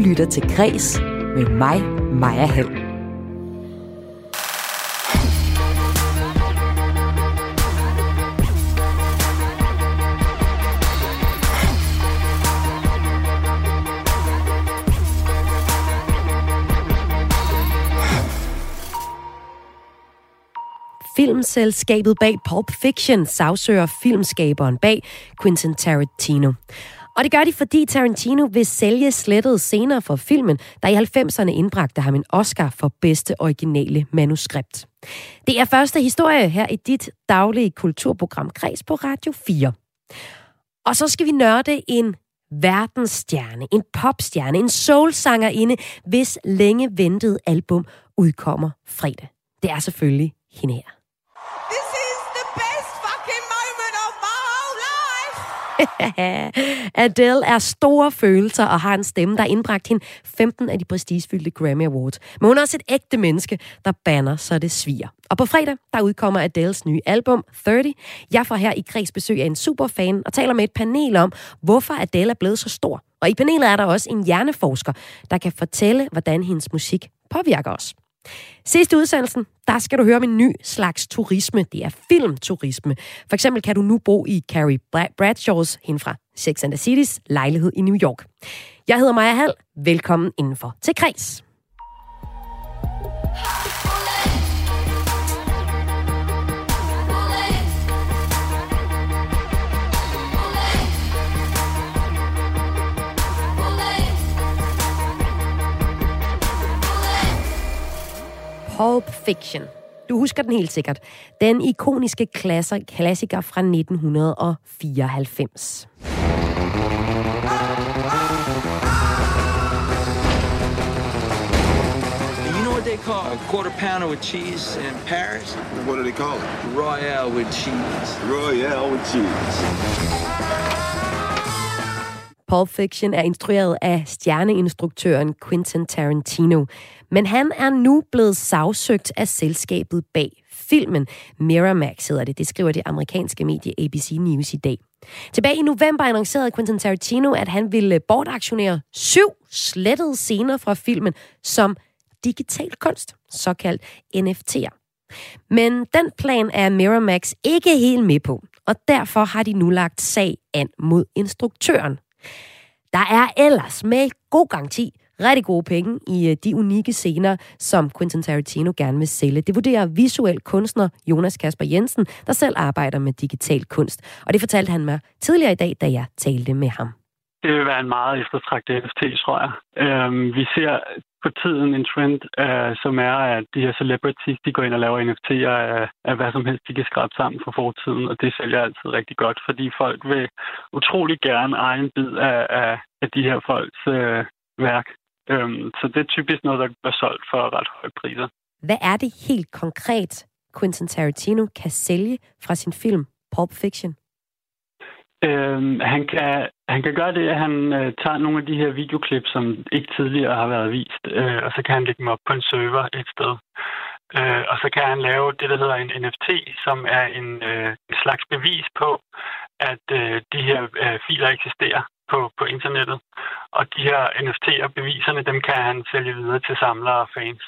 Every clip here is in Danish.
lytter til Græs med mig, Maja Hall. Filmselskabet bag Pulp Fiction sagsøger filmskaberen bag Quentin Tarantino. Og det gør de, fordi Tarantino vil sælge slettet senere for filmen, der i 90'erne indbragte ham en Oscar for bedste originale manuskript. Det er første historie her i dit daglige kulturprogram Kreds på Radio 4. Og så skal vi nørde en verdensstjerne, en popstjerne, en soulsangerinde, hvis længe ventede album udkommer fredag. Det er selvfølgelig hende her. Adele er store følelser og har en stemme, der har indbragt hende 15 af de prestigefyldte Grammy Awards. Men hun er også et ægte menneske, der banner, så det sviger. Og på fredag, der udkommer Adeles nye album, 30. Jeg får her i Kreds besøg af en superfan og taler med et panel om, hvorfor Adele er blevet så stor. Og i panelet er der også en hjerneforsker, der kan fortælle, hvordan hendes musik påvirker os. Sidste udsendelsen, der skal du høre om en ny slags turisme. Det er filmturisme. For eksempel kan du nu bo i Carrie Bradshaws, hende fra Sex and the City's lejlighed i New York. Jeg hedder Maja Hall. Velkommen indenfor til Kreds. Pulp Fiction. Du husker den helt sikkert. Den ikoniske klassiker fra 1994. they call a quarter pounder with cheese in Paris? What do they call it? Royale with cheese. Royale with cheese. Pulp Fiction er instrueret af stjerneinstruktøren Quentin Tarantino. Men han er nu blevet sagsøgt af selskabet bag filmen. Miramax hedder det. Det skriver det amerikanske medie ABC News i dag. Tilbage i november annoncerede Quentin Tarantino, at han ville bortaktionere syv slettede scener fra filmen som digital kunst, såkaldt NFT'er. Men den plan er Miramax ikke helt med på, og derfor har de nu lagt sag an mod instruktøren. Der er ellers med god garanti rigtig gode penge i øh, de unikke scener, som Quentin Tarantino gerne vil sælge. Det vurderer visuel kunstner Jonas Kasper Jensen, der selv arbejder med digital kunst. Og det fortalte han mig tidligere i dag, da jeg talte med ham. Det vil være en meget eftertragtet NFT, tror jeg. Øhm, vi ser på tiden en trend, øh, som er, at de her celebrities, de går ind og laver NFT'er af, af hvad som helst, de kan skrabe sammen for fortiden, og det sælger altid rigtig godt, fordi folk vil utrolig gerne eje en bid af, af, af de her folks øh, værk. Øhm, så det er typisk noget, der bliver solgt for ret høje priser. Hvad er det helt konkret, Quentin Tarantino kan sælge fra sin film Pulp Fiction? Øhm, han, kan, han kan gøre det, at han øh, tager nogle af de her videoklip, som ikke tidligere har været vist, øh, og så kan han lægge dem op på en server et sted. Øh, og så kan han lave det, der hedder en NFT, som er en, øh, en slags bevis på, at øh, de her øh, filer eksisterer på, på internettet. Og de her NFT'er, beviserne, dem kan han sælge videre til samlere og fans.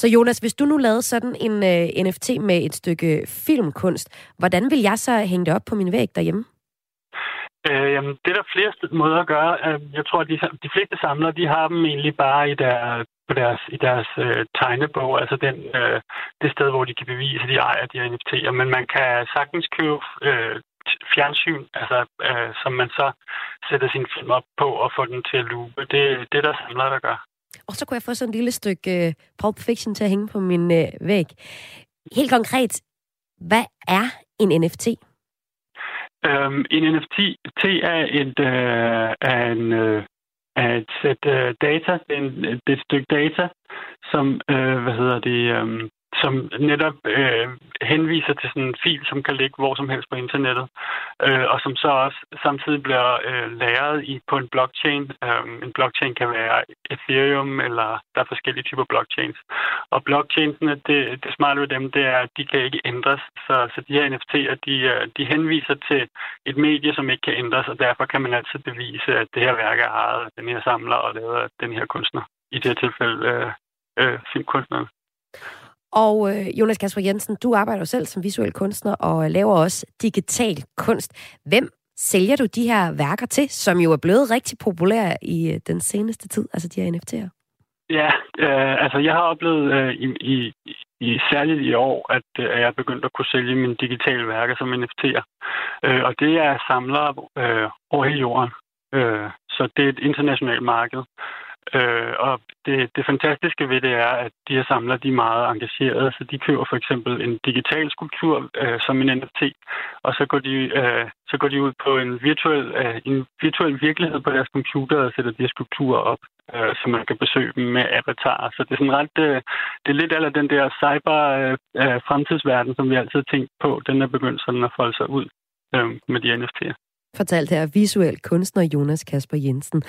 Så Jonas, hvis du nu lavede sådan en øh, NFT med et stykke filmkunst, hvordan vil jeg så hænge det op på min væg derhjemme? Øh, jamen, det er der flere måder at gøre. Øh, jeg tror, at de, de fleste samlere, de har dem egentlig bare i der, på deres, i deres øh, tegnebog, altså den, øh, det sted, hvor de kan bevise, at de ejer de her NFT'er. Men man kan sagtens købe øh, fjernsyn, altså, øh, som man så sætter sin film op på og får den til at loope. Det, det er der samler, der gør. Og så kunne jeg få sådan et lille stykke øh, Pulp Fiction til at hænge på min øh, væg. Helt konkret, hvad er en NFT? Um, en NFT er et, uh, er en, uh, er et sæt uh, data, en, det er et stykke data, som, uh, hvad hedder det, um, som netop øh, henviser til sådan en fil, som kan ligge hvor som helst på internettet, øh, og som så også samtidig bliver øh, lagret i, på en blockchain. Øh, en blockchain kan være Ethereum, eller der er forskellige typer blockchains. Og blockchainsene, det, det smarte ved dem, det er, at de kan ikke ændres. Så, så de her NFT'er, de, øh, de henviser til et medie, som ikke kan ændres, og derfor kan man altid bevise, at det her værk er ejet af den her samler og lavet af den her kunstner. I det her tilfælde øh, øh, filmkunstneren. Og øh, Jonas Kasper Jensen, du arbejder jo selv som visuel kunstner og øh, laver også digital kunst. Hvem sælger du de her værker til, som jo er blevet rigtig populære i øh, den seneste tid, altså de her NFT'er? Ja, øh, altså jeg har oplevet øh, i, i, i særligt i år, at øh, jeg er begyndt at kunne sælge mine digitale værker som NFT'er. Øh, og det er samlere øh, over hele jorden. Øh, så det er et internationalt marked. Øh, og det, det fantastiske ved det er, at de her samler de er meget engagerede, så de køber for eksempel en digital skulptur øh, som en NFT, og så går de, øh, så går de ud på en virtuel, øh, en virtuel virkelighed på deres computer og sætter de her skulpturer op, øh, så man kan besøge dem med avatar. Så det er sådan ret, øh, det er lidt af den der cyber øh, øh, fremtidsverden, som vi altid har tænkt på, den er begyndt sådan at folde sig ud øh, med de NFT'er fortalt her visuel kunstner Jonas Kasper Jensen.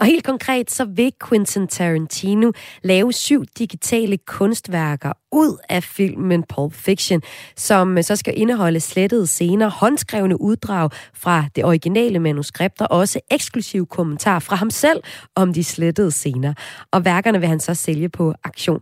Og helt konkret, så vil Quentin Tarantino lave syv digitale kunstværker ud af filmen Pulp Fiction, som øh, så skal indeholde slettede scener, håndskrevne uddrag fra det originale manuskript og også eksklusive kommentar fra ham selv om de slettede scener. Og værkerne vil han så sælge på aktion.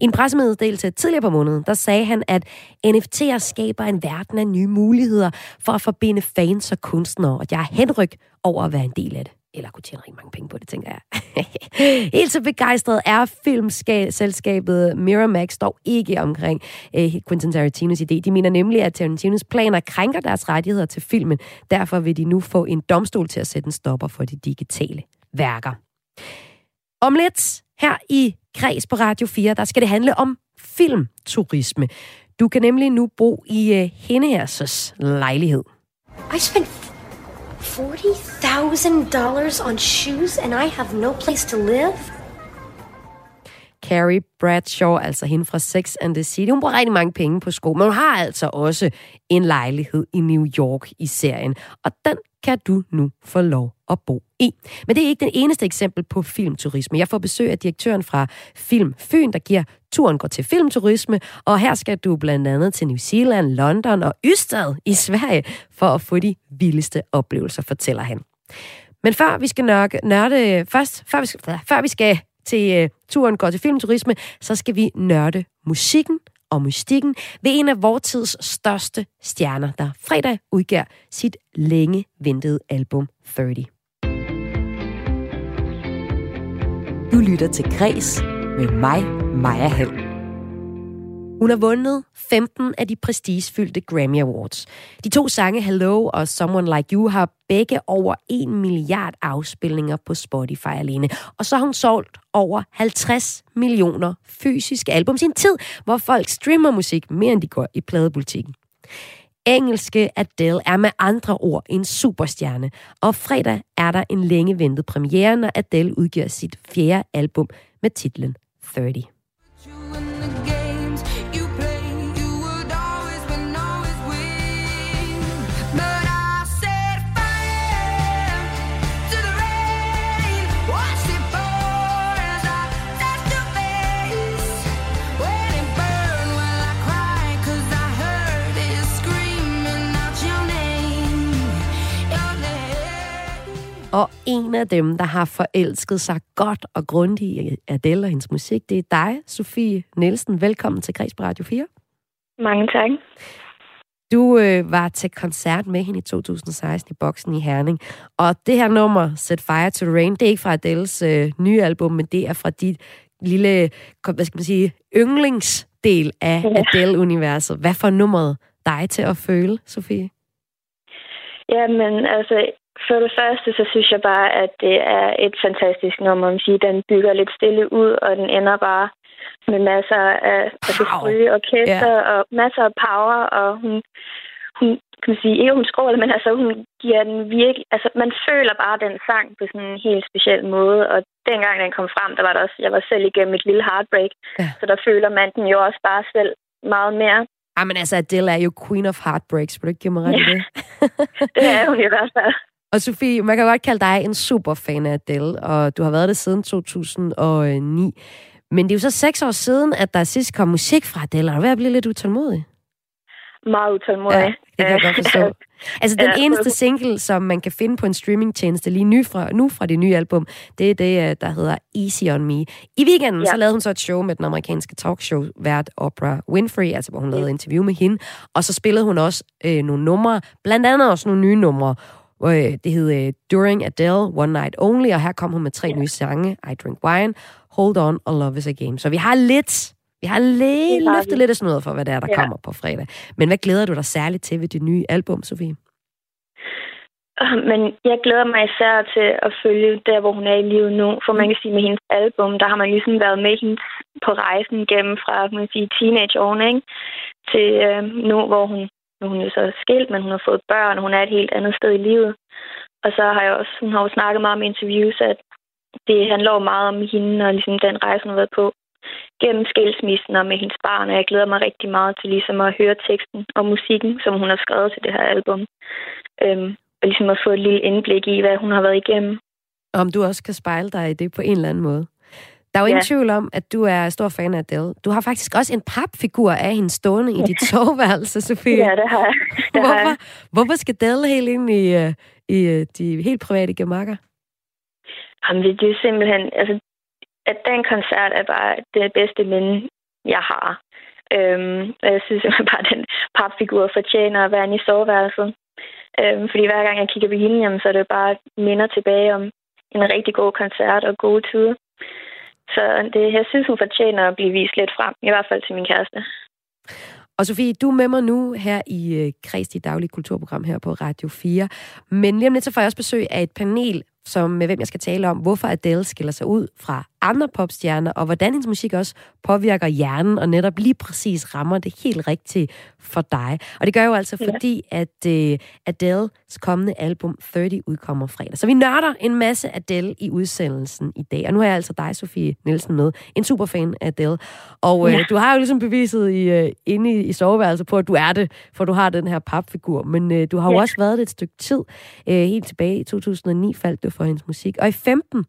I en pressemeddelelse tidligere på måneden, der sagde han, at NFT'er skaber en verden af nye muligheder for at forbinde fans og kunstnere, og jeg er henryk over at være en del af det eller kunne tjene rigtig mange penge på det, tænker jeg. Helt så begejstret er filmselskabet Miramax dog ikke omkring eh, Quentin Tarantinos idé. De mener nemlig, at Tarantinos planer krænker deres rettigheder til filmen. Derfor vil de nu få en domstol til at sætte en stopper for de digitale værker. Om lidt her i Kreds på Radio 4, der skal det handle om filmturisme. Du kan nemlig nu bo i Henneherses lejlighed. I spent $40,000 on shoes, and I have no place to live? Carrie Bradshaw, altså hende fra Sex and the City. Hun bruger rigtig mange penge på sko, men hun har altså også en lejlighed i New York i serien. Og den kan du nu få lov at bo i. Men det er ikke den eneste eksempel på filmturisme. Jeg får besøg af direktøren fra Film Fyn, der giver turen går til filmturisme, og her skal du blandt andet til New Zealand, London og Ystad i Sverige for at få de vildeste oplevelser, fortæller han. Men før vi skal nørke, nørde, først, før vi skal, før vi skal til uh, turen går til filmturisme, så skal vi nørde musikken og mystikken ved en af vores tids største stjerner, der fredag udgiver sit længe ventede album 30. Du lytter til Græs med mig, Maja Hall. Hun har vundet 15 af de prestigefyldte Grammy Awards. De to sange Hello og Someone Like You har begge over 1 milliard afspilninger på Spotify alene. Og så har hun solgt over 50 millioner fysiske album i en tid, hvor folk streamer musik mere end de går i pladebutikken. Engelske Adele er med andre ord en superstjerne, og fredag er der en længe ventet premiere, når Adele udgiver sit fjerde album med titlen 30. Og en af dem, der har forelsket sig godt og grundigt i Adele og hendes musik, det er dig, Sofie Nielsen. Velkommen til Græs på Radio 4. Mange tak. Du øh, var til koncert med hende i 2016 i Boksen i Herning. Og det her nummer, Set Fire to Rain, det er ikke fra Adeles øh, nye album, men det er fra dit lille, hvad skal man sige, yndlingsdel af ja. Adele-universet. Hvad får nummeret dig til at føle, Sofie? Jamen, altså, for det første, så synes jeg bare, at det er et fantastisk nummer. Man siger, den bygger lidt stille ud, og den ender bare med masser af altså, frie orkester yeah. og masser af power, og hun, hun kan man sige, ikke hun skråler, men altså hun giver den virkelig, altså man føler bare den sang på sådan en helt speciel måde, og dengang den kom frem, der var der også, jeg var selv igennem et lille heartbreak, ja. så der føler man den jo også bare selv meget mere. Ej, men altså, Adele er jo queen of heartbreaks. Vil du ikke give mig ret i det? Det er hun i hvert fald. Og Sofie, man kan godt kalde dig en super fan af Adele, og du har været det siden 2009. Men det er jo så seks år siden, at der sidst kom musik fra Adele, og du er ved at blive lidt utålmodig. Meget utålmodig. Ja, det kan jeg godt forstå. Altså, den eneste single, som man kan finde på en streamingtjeneste lige nu fra, nu fra det nye album, det er det, øh, der hedder Easy on Me. I weekenden. Ja. så lavede hun så et show med den amerikanske talkshow-vært Oprah Winfrey, altså hvor hun lavede interview med hende, og så spillede hun også øh, nogle numre, blandt andet også nogle nye numre. Øh, det hed øh, During Adele, One Night Only, og her kom hun med tre nye sange, I Drink Wine, Hold On og Love Is A Game. Så vi har lidt, vi har lige løftet lidt af snøret for, hvad det er, der Ja. kommer på fredag. Men hvad glæder du dig særligt til ved det nye album, Sofie? Men jeg glæder mig især til at følge der, hvor hun er i livet nu. For man kan sige, med hendes album, der har man ligesom været med hende på rejsen gennem fra man kan sige, teenageårene ikke? til øh, nu, hvor hun, nu er hun jo så skilt, men hun har fået børn, og hun er et helt andet sted i livet. Og så har jeg også, hun har jo snakket meget om interviews, at det handler jo meget om hende og ligesom den rejse, hun har været på gennem skilsmissen og med hendes barn, og jeg glæder mig rigtig meget til ligesom at høre teksten og musikken, som hun har skrevet til det her album. Øhm, og ligesom at få et lille indblik i, hvad hun har været igennem. Om du også kan spejle dig i det på en eller anden måde. Der er jo Ja. ingen tvivl om, at du er stor fan af Adele. Du har faktisk også en papfigur af hende stående i dit soveværelse, Sofie. Ja, det har jeg. Det har hvorfor, jeg. hvorfor skal Adele helt ind i, øh, i øh, de helt private gemakker? Jamen, det det er simpelthen... Altså, at den koncert er bare det bedste minde, jeg har. Øhm, og jeg synes simpelthen bare, at den papfigur fortjener at være inde i soveværelset. Øhm, fordi hver gang jeg kigger på hende, jamen, så er det bare minder tilbage om en rigtig god koncert og gode tider. Så det, jeg synes, hun fortjener at blive vist lidt frem, i hvert fald til min kæreste. Og Sofie, du er med mig nu her i øh, Kreds, dit daglige kulturprogram her på Radio 4. Men lige om lidt, så får jeg også besøg af et panel, som med hvem jeg skal tale om, hvorfor Adele skiller sig ud fra andre popstjerner, og hvordan hendes musik også påvirker hjernen, og netop lige præcis rammer det helt rigtigt for dig. Og det gør jo altså, Ja. fordi at øh, Adele's kommende album 30 udkommer fredag. Så vi nørder en masse Adele i udsendelsen i dag. Og nu har jeg altså dig, Sofie Nielsen, med. En superfan af Adele. Og øh, Ja. du har jo ligesom beviset i, øh, inde i, i soveværelset på, at du er det, for du har den her papfigur. Men øh, du har jo Ja. også været det et stykke tid. Øh, helt tilbage i 2009 faldt du for hendes musik. Og i 15,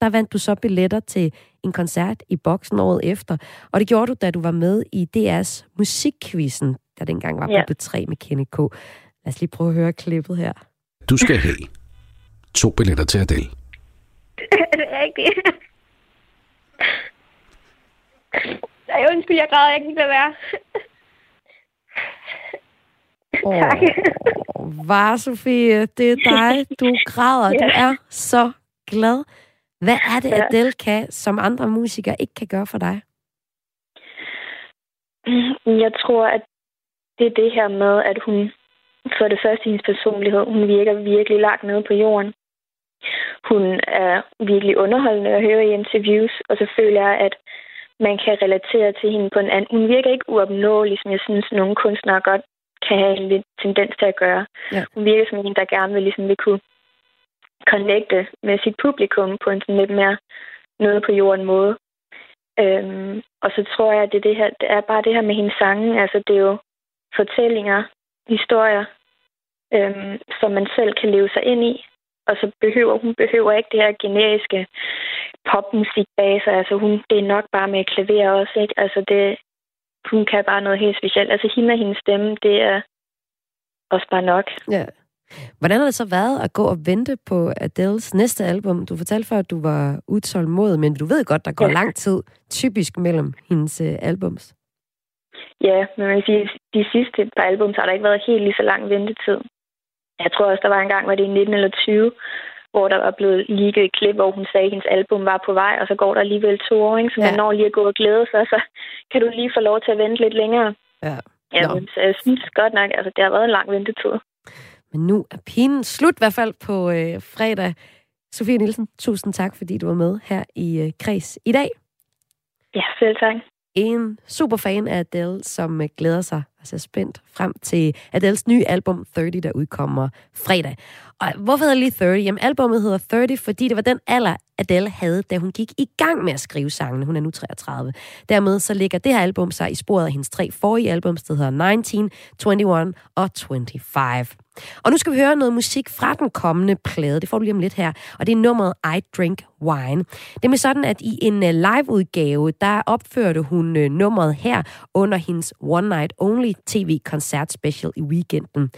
der vandt du så billetter til en koncert i boksen året efter. Og det gjorde du, da du var med i DR's musikquizzen, der dengang var på Ja. B3 med Kenny K. Lad os lige prøve at høre klippet her. Du skal have to billetter til Adele. Er det rigtigt? Ej, undskyld, jeg græder. Jeg kan ikke lade være. Tak. Åh, var Sofie, det er dig. Du græder. Du er så glad. Hvad er det. Adele kan, som andre musikere ikke kan gøre for dig? Jeg tror, at det er det her med, at hun for det første hendes personlighed, hun virker virkelig langt nede på jorden. Hun er virkelig underholdende at høre i interviews, og så føler jeg, at man kan relatere til hende på en anden. Hun virker ikke uopnåelig, som jeg synes, nogle kunstnere godt kan have en lidt tendens til at gøre. Ja. Hun virker som en, der gerne vil, ligesom, vil kunne connecte med sit publikum på en sådan lidt mere noget på jorden måde. Øhm, og så tror jeg, at det, er det, her, det er bare det her med hendes sange. Altså, det er jo fortællinger, historier, øhm, som man selv kan leve sig ind i. Og så behøver hun behøver ikke det her generiske popmusik bag sig. Altså, hun, det er nok bare med klaver også, ikke? Altså, det, hun kan bare noget helt specielt. Altså, hende og hendes stemme, det er også bare nok. Ja. Hvordan har det så været at gå og vente på Adeles næste album? Du fortalte før, at du var utålmodig, men du ved godt, der går Ja. lang tid typisk mellem hendes øh, albums. Ja, men man kan sige, de sidste par album, så har der ikke været helt lige så lang ventetid. Jeg tror også, der var en gang, var det i 19 eller 20, hvor der var blevet ligget et klip, hvor hun sagde, at hendes album var på vej, og så går der alligevel to år, ikke? så man Ja. når lige at gå og glæde sig, så kan du lige få lov til at vente lidt længere. Ja. Ja, men, så jeg synes godt nok, altså det har været en lang ventetid. Men nu er pinen slut i hvert fald på øh, fredag. Sofie Nielsen, tusind tak, fordi du var med her i øh, Kreds i dag. Ja, selv tak. En super fan af Adele, som øh, glæder sig og ser spændt frem til Adeles nye album 30, der udkommer fredag. Og hvorfor hedder lige 30? Jamen, albummet hedder 30, fordi det var den alder, Adele havde, da hun gik i gang med at skrive sangene. Hun er nu 33. Dermed så ligger det her album sig i sporet af hendes tre forrige albums, der hedder 19, 21 og 25. Og nu skal vi høre noget musik fra den kommende plade. Det får du lige om lidt her. Og det er nummeret I Drink Wine. Det er sådan, at i en øh, liveudgave, der opførte hun øh, nummeret her under hendes One Night Only tv-koncert special i weekenden.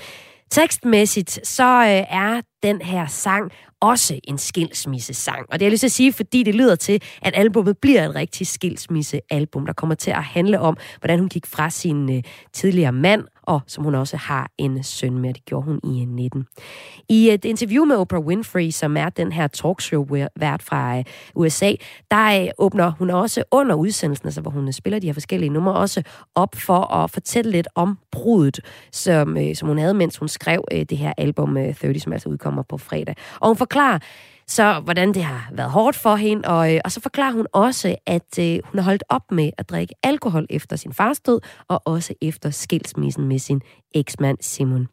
Tekstmæssigt så øh, er den her sang også en skilsmissesang. Og det er jeg lyst til at sige, fordi det lyder til, at albummet bliver et rigtig skilsmissealbum, der kommer til at handle om, hvordan hun gik fra sin tidligere mand, og som hun også har en søn med. Det gjorde hun i 19. I et interview med Oprah Winfrey, som er den her talkshow-vært fra øh, USA, der øh, åbner hun også under udsendelsen, altså hvor hun spiller de her forskellige numre, også op for at fortælle lidt om brudet, som, øh, som hun havde, mens hun skrev det her album 30, som altså udkommer på fredag. Og hun forklarer, så hvordan det har været hårdt for hende, og, øh, og så forklarer hun også, at øh, hun har holdt op med at drikke alkohol efter sin fars død, og også efter skilsmissen med sin eksmand Simon.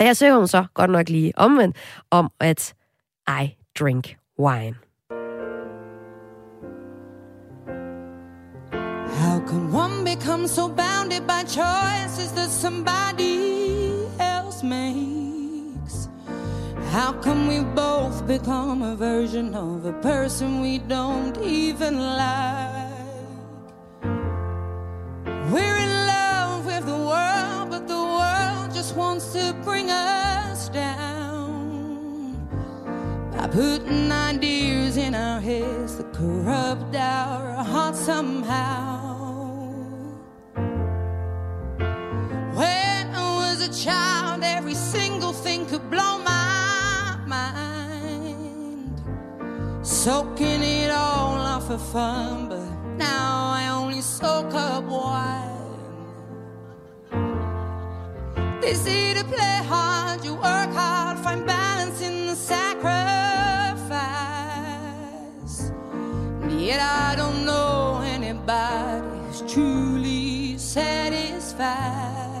Og jeg søger hun så godt nok lige omvendt om, at I drink wine. How can one become so bounded by choices that somebody else made? How come we both become a version of a person we don't even like? We're in love with the world, but the world just wants to bring us down by putting ideas in our heads that corrupt our hearts somehow. When I was a child, every single thing could blow my soaking it all off for fun, but now I only soak up wine. They say to play hard, you work hard, find balance in the sacrifice. And yet I don't know anybody who's truly satisfied.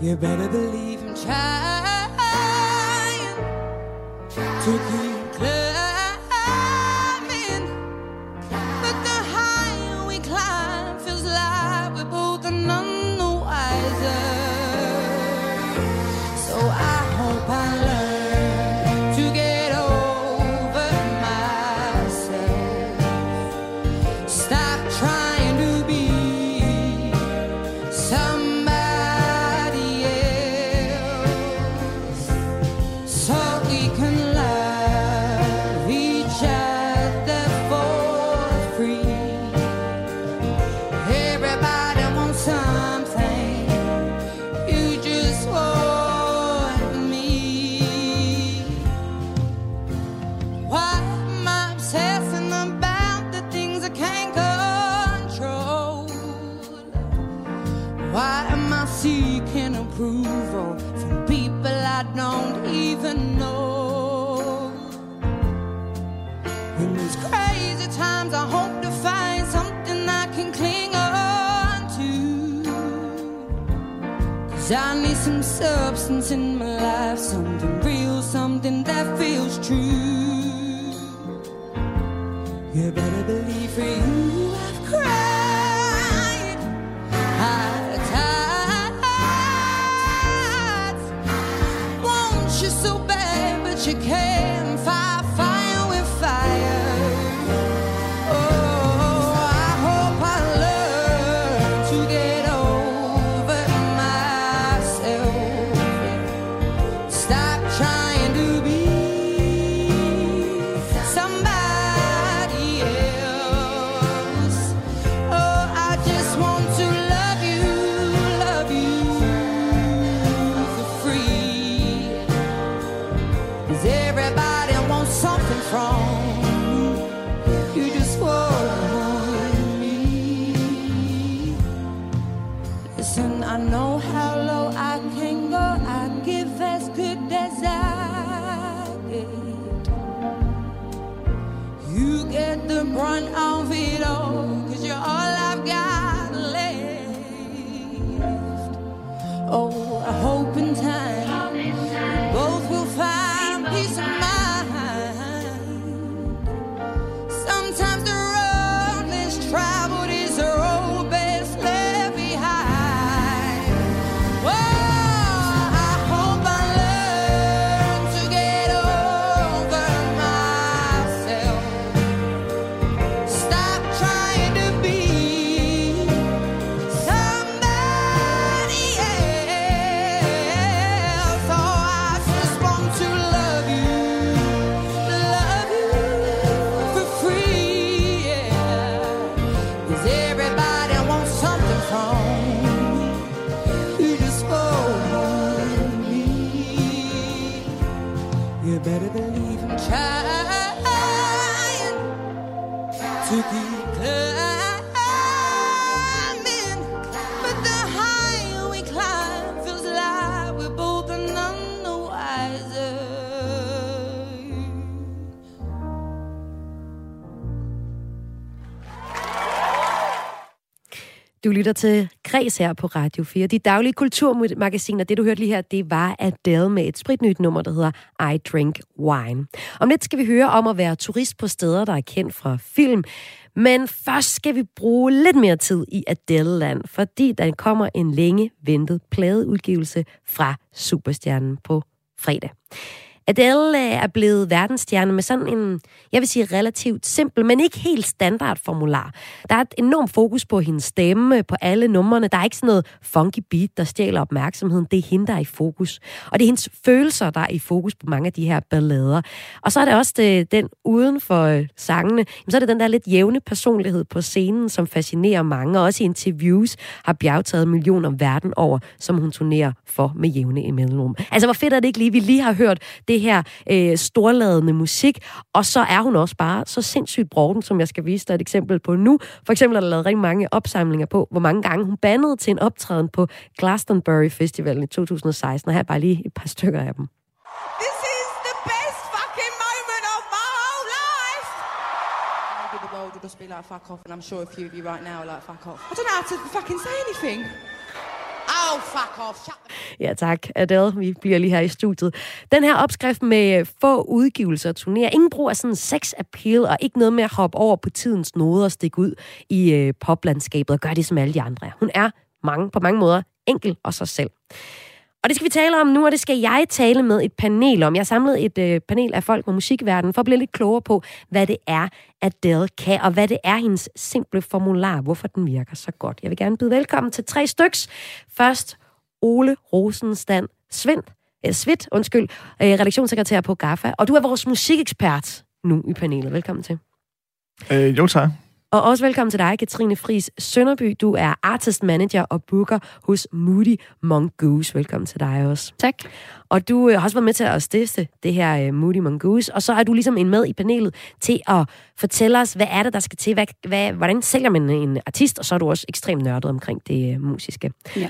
You better believe I'm trying to keep clear. Substance in my life, something real, something that feels Du lytter til Græs her på Radio 4. De daglige kulturmagasiner, det du hørte lige her, det var Adele med et spritnyt nummer, der hedder I Drink Wine. Om lidt skal vi høre om at være turist på steder, der er kendt fra film. Men først skal vi bruge lidt mere tid i Adele-land, fordi der kommer en længe ventet pladeudgivelse fra Superstjernen på fredag. Adele øh, er blevet verdensstjerne med sådan en, jeg vil sige relativt simpel, men ikke helt standard formular. Der er et enormt fokus på hendes stemme, øh, på alle numrene. Der er ikke sådan noget funky beat, der stjæler opmærksomheden. Det er hende, der er i fokus. Og det er hendes følelser, der er i fokus på mange af de her ballader. Og så er det også det, den uden for sangene, jamen så er det den der lidt jævne personlighed på scenen, som fascinerer mange, og også i interviews har bjergtaget millioner verden over, som hun turnerer for med jævne i mellemrum. Altså, hvor fedt er det ikke lige, vi lige har hørt det her øh, storladende musik, og så er hun også bare så sindssygt broden, som jeg skal vise dig et eksempel på nu. For eksempel er der lavet rigtig mange opsamlinger på, hvor mange gange hun bandede til en optræden på Glastonbury Festivalen i 2016, og her er bare lige et par stykker af dem. This is the best fucking moment of my whole life. Maybe the world will just be like fuck off, and I'm sure a few of you right now are like fuck off. I don't know how to fucking say anything. Oh, fuck off. Ja tak, Adele. Vi bliver lige her i studiet. Den her opskrift med øh, få udgivelser og turnéer. Ingen brug af sådan sex appeal, og ikke noget med at hoppe over på tidens nåde og stikke ud i øh, poplandskabet og gøre det som alle de andre. Hun er mange, på mange måder enkel og sig selv. Og det skal vi tale om nu, og det skal jeg tale med et panel om. Jeg har samlet et øh, panel af folk med musikverdenen for at blive lidt klogere på, hvad det er, Adele kan, og hvad det er hendes simple formular, hvorfor den virker så godt. Jeg vil gerne byde velkommen til tre styks. Først Ole Rosenstand Svind, eh, øh, Svit, undskyld, øh, redaktionssekretær på GAFA, og du er vores musikekspert nu i panelet. Velkommen til. Øh, jo, tak. Og også velkommen til dig, Katrine Fris Sønderby. Du er artist manager og booker hos Moody Mongoose. Velkommen til dig også. Tak. Og du øh, har også været med til at stifte det her øh, Moody Mongoose. Og så er du ligesom en med i panelet til at fortælle os, hvad er det, der skal til? Hvad, hvad, hvordan sælger man en artist? Og så er du også ekstremt nørdet omkring det øh, musiske. Ja.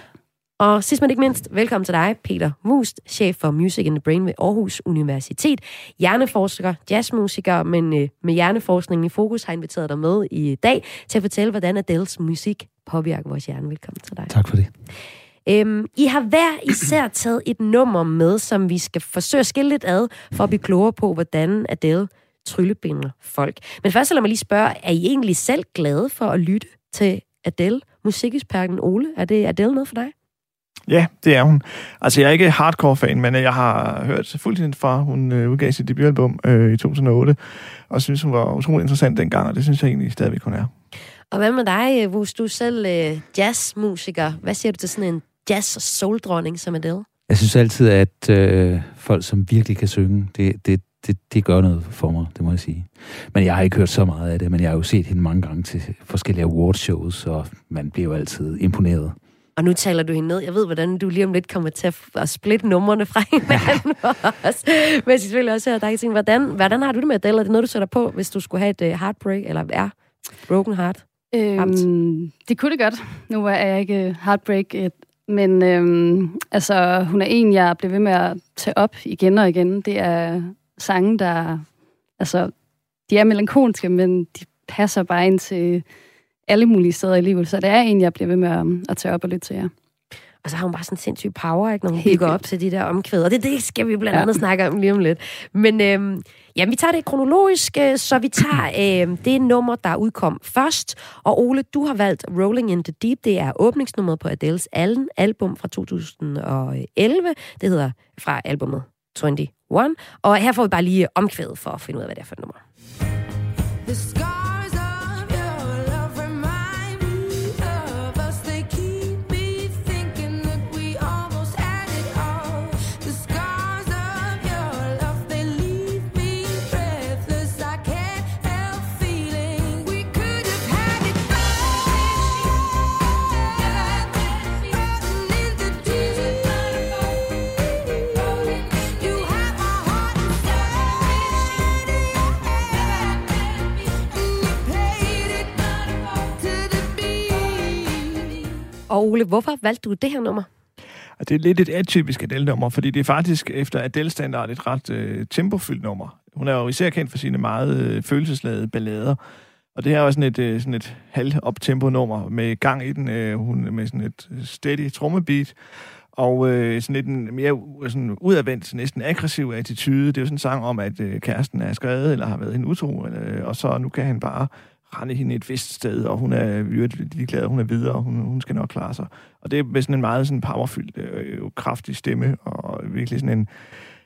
Og sidst men ikke mindst, velkommen til dig, Peter Wust, chef for Music in the Brain ved Aarhus Universitet. Hjerneforsker, jazzmusiker, men øh, med hjerneforskningen i fokus har inviteret dig med i dag til at fortælle, hvordan Adels musik påvirker vores hjerne. Velkommen til dig. Tak for det. Øhm, I har hver især taget et nummer med, som vi skal forsøge at skille lidt ad, for at blive klogere på, hvordan Adele tryllebinder folk. Men først så lad mig lige spørge, er I egentlig selv glade for at lytte til Adele? Musiksperken Ole, er det Adele noget for dig? Ja, det er hun. Altså, jeg er ikke hardcore-fan, men jeg har hørt fuldstændig fra, hun øh, udgav sit debutalbum øh, i 2008, og synes, hun var utrolig interessant dengang, og det synes jeg egentlig stadigvæk, hun er. Og hvad med dig, hvis du er selv øh, jazzmusiker? Hvad siger du til sådan en jazz- og soul-dronning som Adele? Jeg synes altid, at øh, folk, som virkelig kan synge, det, det, det, det gør noget for mig, det må jeg sige. Men jeg har ikke hørt så meget af det, men jeg har jo set hende mange gange til forskellige awardshows, og man bliver jo altid imponeret. Og nu taler du hende ned. Jeg ved, hvordan du lige om lidt kommer til at, splitte numrene fra hinanden også. Men jeg selvfølgelig også høre dig ting. Hvordan, hvordan har du det med Adele? Er det noget, du sætter på, hvis du skulle have et uh, heartbreak, eller er broken heart? Øhm, det kunne det godt. Nu er jeg ikke heartbreak, et, men øhm, altså, hun er en, jeg bliver ved med at tage op igen og igen. Det er sange, der... Altså, de er melankolske, men de passer bare ind til alle mulige steder i livet. Så det er en, jeg bliver ved med at, at tage op og lytte til jer. Og så har hun bare sådan sindssyg power, ikke, når hun bygger op til de der omkvæd. Og det, det skal vi blandt andet ja. snakke om lige om lidt. Men øhm, jamen, vi tager det kronologisk, øh, så vi tager øhm, det nummer, der udkom først. Og Ole, du har valgt Rolling in the Deep. Det er åbningsnummeret på Adele's Allen album fra 2011. Det hedder fra albumet 21. Og her får vi bare lige omkvædet for at finde ud af, hvad det er for et nummer. Og Ole, hvorfor valgte du det her nummer? Og det er lidt et atypisk Adele-nummer, fordi det er faktisk efter Adele-standard et ret øh, tempofyldt nummer. Hun er jo især kendt for sine meget øh, følelsesladede ballader. Og det her er også sådan et, øh, sådan et halv-up-tempo-nummer med gang i den, øh, hun, med sådan et øh, steady trommebeat, og øh, sådan lidt en mere øh, sådan udadvendt, næsten aggressiv attitude. Det er jo sådan en sang om, at øh, kæresten er skrevet, eller har været en utro, øh, og så nu kan han bare rende hende et vist sted, og hun er ligeglad, hun er videre, og hun, hun skal nok klare sig. Og det er med sådan en meget sådan powerfyldt, øh, kraftig stemme, og virkelig sådan en,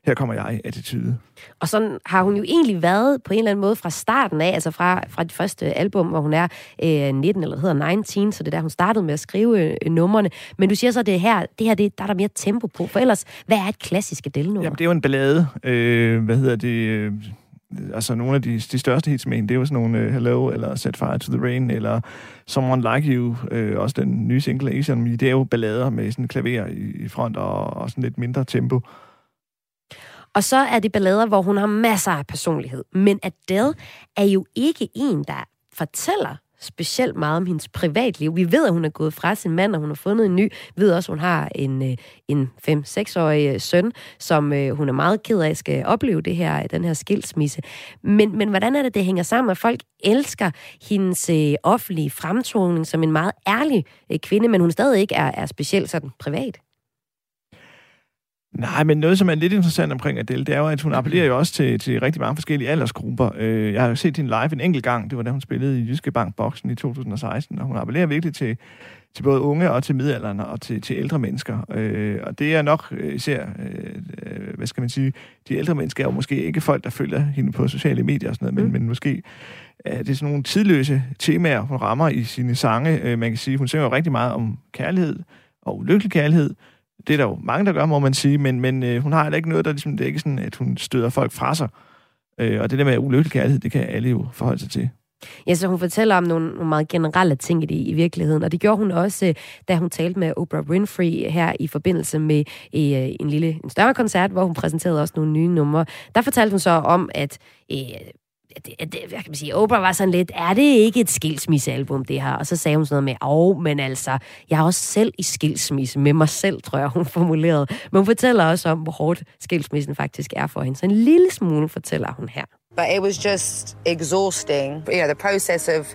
her kommer jeg, attitude. Og sådan har hun jo egentlig været på en eller anden måde fra starten af, altså fra, fra det første album, hvor hun er øh, 19, eller det hedder 19, så det er der, hun startede med at skrive øh, numrene. Men du siger så, at det her, det her det, der er der mere tempo på, for ellers, hvad er et klassisk Adele-nummer? Jamen, det er jo en ballade. Øh, hvad hedder det? Øh, altså, nogle af de, de største hits med hende, det er jo sådan nogle uh, Hello, eller Set Fire to the Rain, eller Someone Like You, uh, også den nye single, Asian Me. Det er jo ballader med sådan klaver i, i front, og, og sådan lidt mindre tempo. Og så er det ballader, hvor hun har masser af personlighed. Men Adele er jo ikke en, der fortæller specielt meget om hendes privatliv. Vi ved, at hun er gået fra sin mand, og hun har fundet en ny. Vi ved også, at hun har en, øh, en 5-6-årig øh, søn, som øh, hun er meget ked af skal opleve det her, den her skilsmisse. Men, men hvordan er det, det hænger sammen, at folk elsker hendes offentlige fremtoning som en meget ærlig kvinde, men hun stadig ikke er, er specielt sådan privat? Nej, men noget, som er lidt interessant omkring Adele, det er jo, at hun appellerer jo også til, til rigtig mange forskellige aldersgrupper. Øh, Jeg har jo set hende live en enkelt gang. Det var da hun spillede i Jyske Bank Boksen i 2016, og hun appellerer virkelig til, til både unge og til midalderne og til, til ældre mennesker. Øh, Og det er nok øh, især, øh, hvad skal man sige, de ældre mennesker er jo måske ikke folk, der følger hende på sociale medier og sådan noget, men, men måske er det sådan nogle tidløse temaer, hun rammer i sine sange. Øh, Man kan sige, hun synger jo rigtig meget om kærlighed og ulykkelig kærlighed, det er der jo mange, der gør, må man sige, men, men øh, hun har heller ikke noget, der ligesom, det er ikke sådan, at hun støder folk fra sig. Øh, og det der med ulykkelig kærlighed, det kan alle jo forholde sig til. Ja, så hun fortæller om nogle, nogle meget generelle ting i, det, i virkeligheden, og det gjorde hun også, øh, da hun talte med Oprah Winfrey her i forbindelse med øh, en lille, en større koncert, hvor hun præsenterede også nogle nye numre. Der fortalte hun så om, at øh, at det, det, hvad kan man sige, Oprah var sådan lidt, er det ikke et skilsmissealbum, det her? Og så sagde hun sådan noget med, åh, men altså, jeg er også selv i skilsmisse med mig selv, tror jeg, hun formulerede. Men hun fortæller også om, hvor hårdt skilsmissen faktisk er for hende. Så en lille smule fortæller hun her. But it was just exhausting. You know, the process of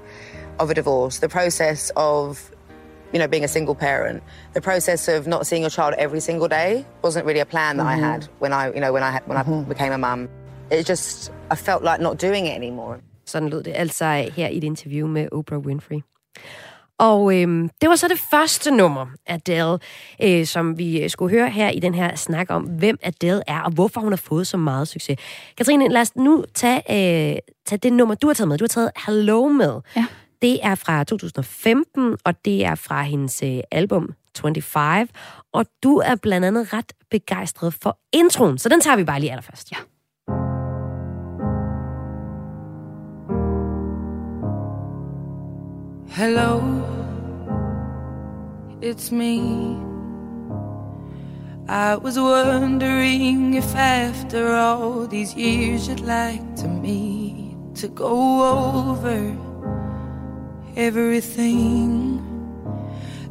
of a divorce, the process of you know being a single parent, the process of not seeing your child every single day wasn't really a plan that I Mhm. had when I you know when I when I became a mum. It just I felt like not doing it anymore. Sådan lød det altså her i et interview med Oprah Winfrey. Og øhm, det var så det første nummer, Adele, øh, som vi øh, skulle høre her i den her snak om, hvem Adele er, og hvorfor hun har fået så meget succes. Katrine, lad os nu tage, øh, tage det nummer, du har taget med. Du har taget Hello med. Ja. Det er fra 2015, og det er fra hendes øh, album 25. Og du er blandt andet ret begejstret for introen, så den tager vi bare lige allerførst. Ja. Hello, it's me. I was wondering if after all these years you'd like to meet to go over everything.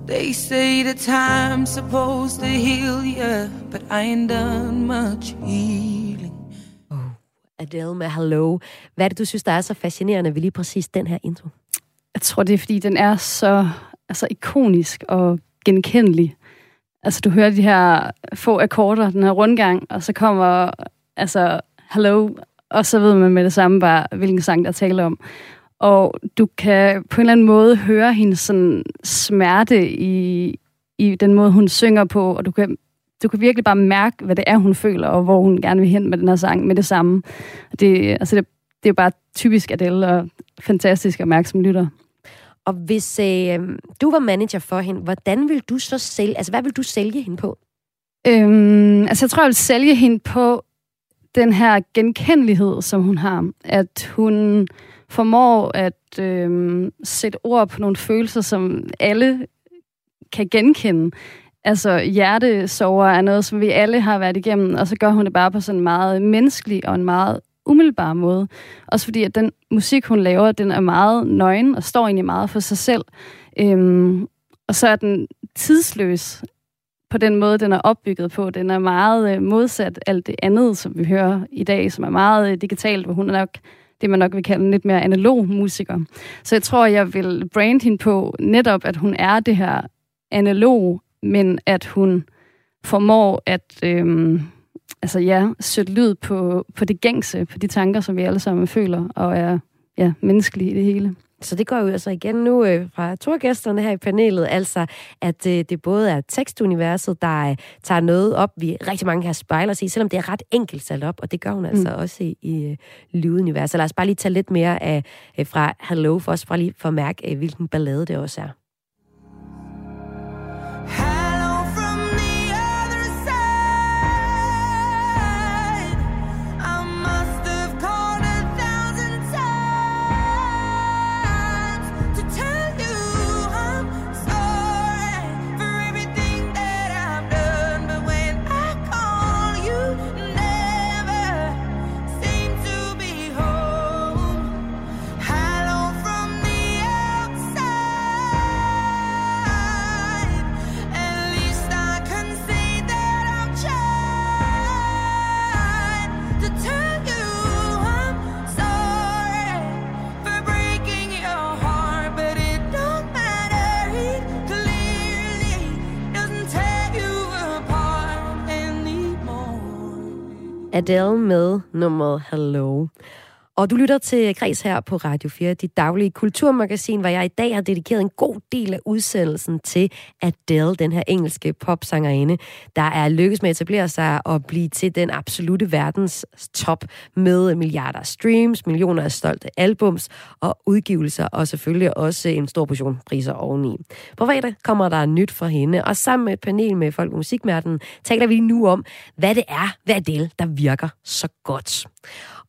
They say the time's supposed to heal you, but I ain't done much healing. Oh, Adele med Hello. Hvad er det, du synes, der er så fascinerende ved lige præcis den her intro? Jeg tror, det er, fordi den er så altså, ikonisk og genkendelig. Altså, du hører de her få akkorder, den her rundgang, og så kommer altså, hello, og så ved man med det samme bare, hvilken sang der taler om. Og du kan på en eller anden måde høre hendes sådan smerte i, i den måde, hun synger på, og du kan, du kan virkelig bare mærke, hvad det er, hun føler, og hvor hun gerne vil hen med den her sang med det samme. Det, altså det, det er jo bare typisk Adele, og fantastisk at mærke som lytter. Og hvis øh, du var manager for hende, hvordan vil du så sælge, altså hvad vil du sælge hende på? Øhm, altså, jeg tror, jeg vil sælge hende på den her genkendelighed, som hun har. At hun formår at øhm, sætte ord på nogle følelser, som alle kan genkende. Altså, hjertesover er noget, som vi alle har været igennem, og så gør hun det bare på sådan en meget menneskelig og en meget umiddelbare måde. Også fordi, at den musik, hun laver, den er meget nøgen og står egentlig meget for sig selv. Øhm, og så er den tidsløs på den måde, den er opbygget på. Den er meget øh, modsat alt det andet, som vi hører i dag, som er meget øh, digitalt, hvor hun er nok det, man nok vil kalde en lidt mere analog musiker. Så jeg tror, jeg vil brande hende på netop, at hun er det her analog, men at hun formår at øhm, altså ja, sætte lyd på, på det gængse, på de tanker, som vi alle sammen føler, og er ja, menneskelige i det hele. Så det går jo altså igen nu øh, fra to af gæsterne her i panelet, altså at øh, det både er tekstuniverset, der øh, tager noget op, vi rigtig mange her spejler sig i, selvom det er ret enkelt sat op, og det gør hun altså Mm. også i, i øh, lyduniverset. Lad os bare lige tage lidt mere af øh, fra Hello, for os bare lige for at mærke, øh, hvilken ballade det også er. Adele med nummeret Hello. Og du lytter til Græs her på Radio 4, dit daglige kulturmagasin, hvor jeg i dag har dedikeret en god del af udsendelsen til Adele, den her engelske popsangerinde, der er lykkes med at etablere sig og blive til den absolute verdens top med milliarder af streams, millioner af stolte albums og udgivelser, og selvfølgelig også en stor portion priser oveni. På fredag kommer der nyt fra hende, og sammen med et panel med folk musikmærten taler vi nu om, hvad det er ved Adele, der virker så godt.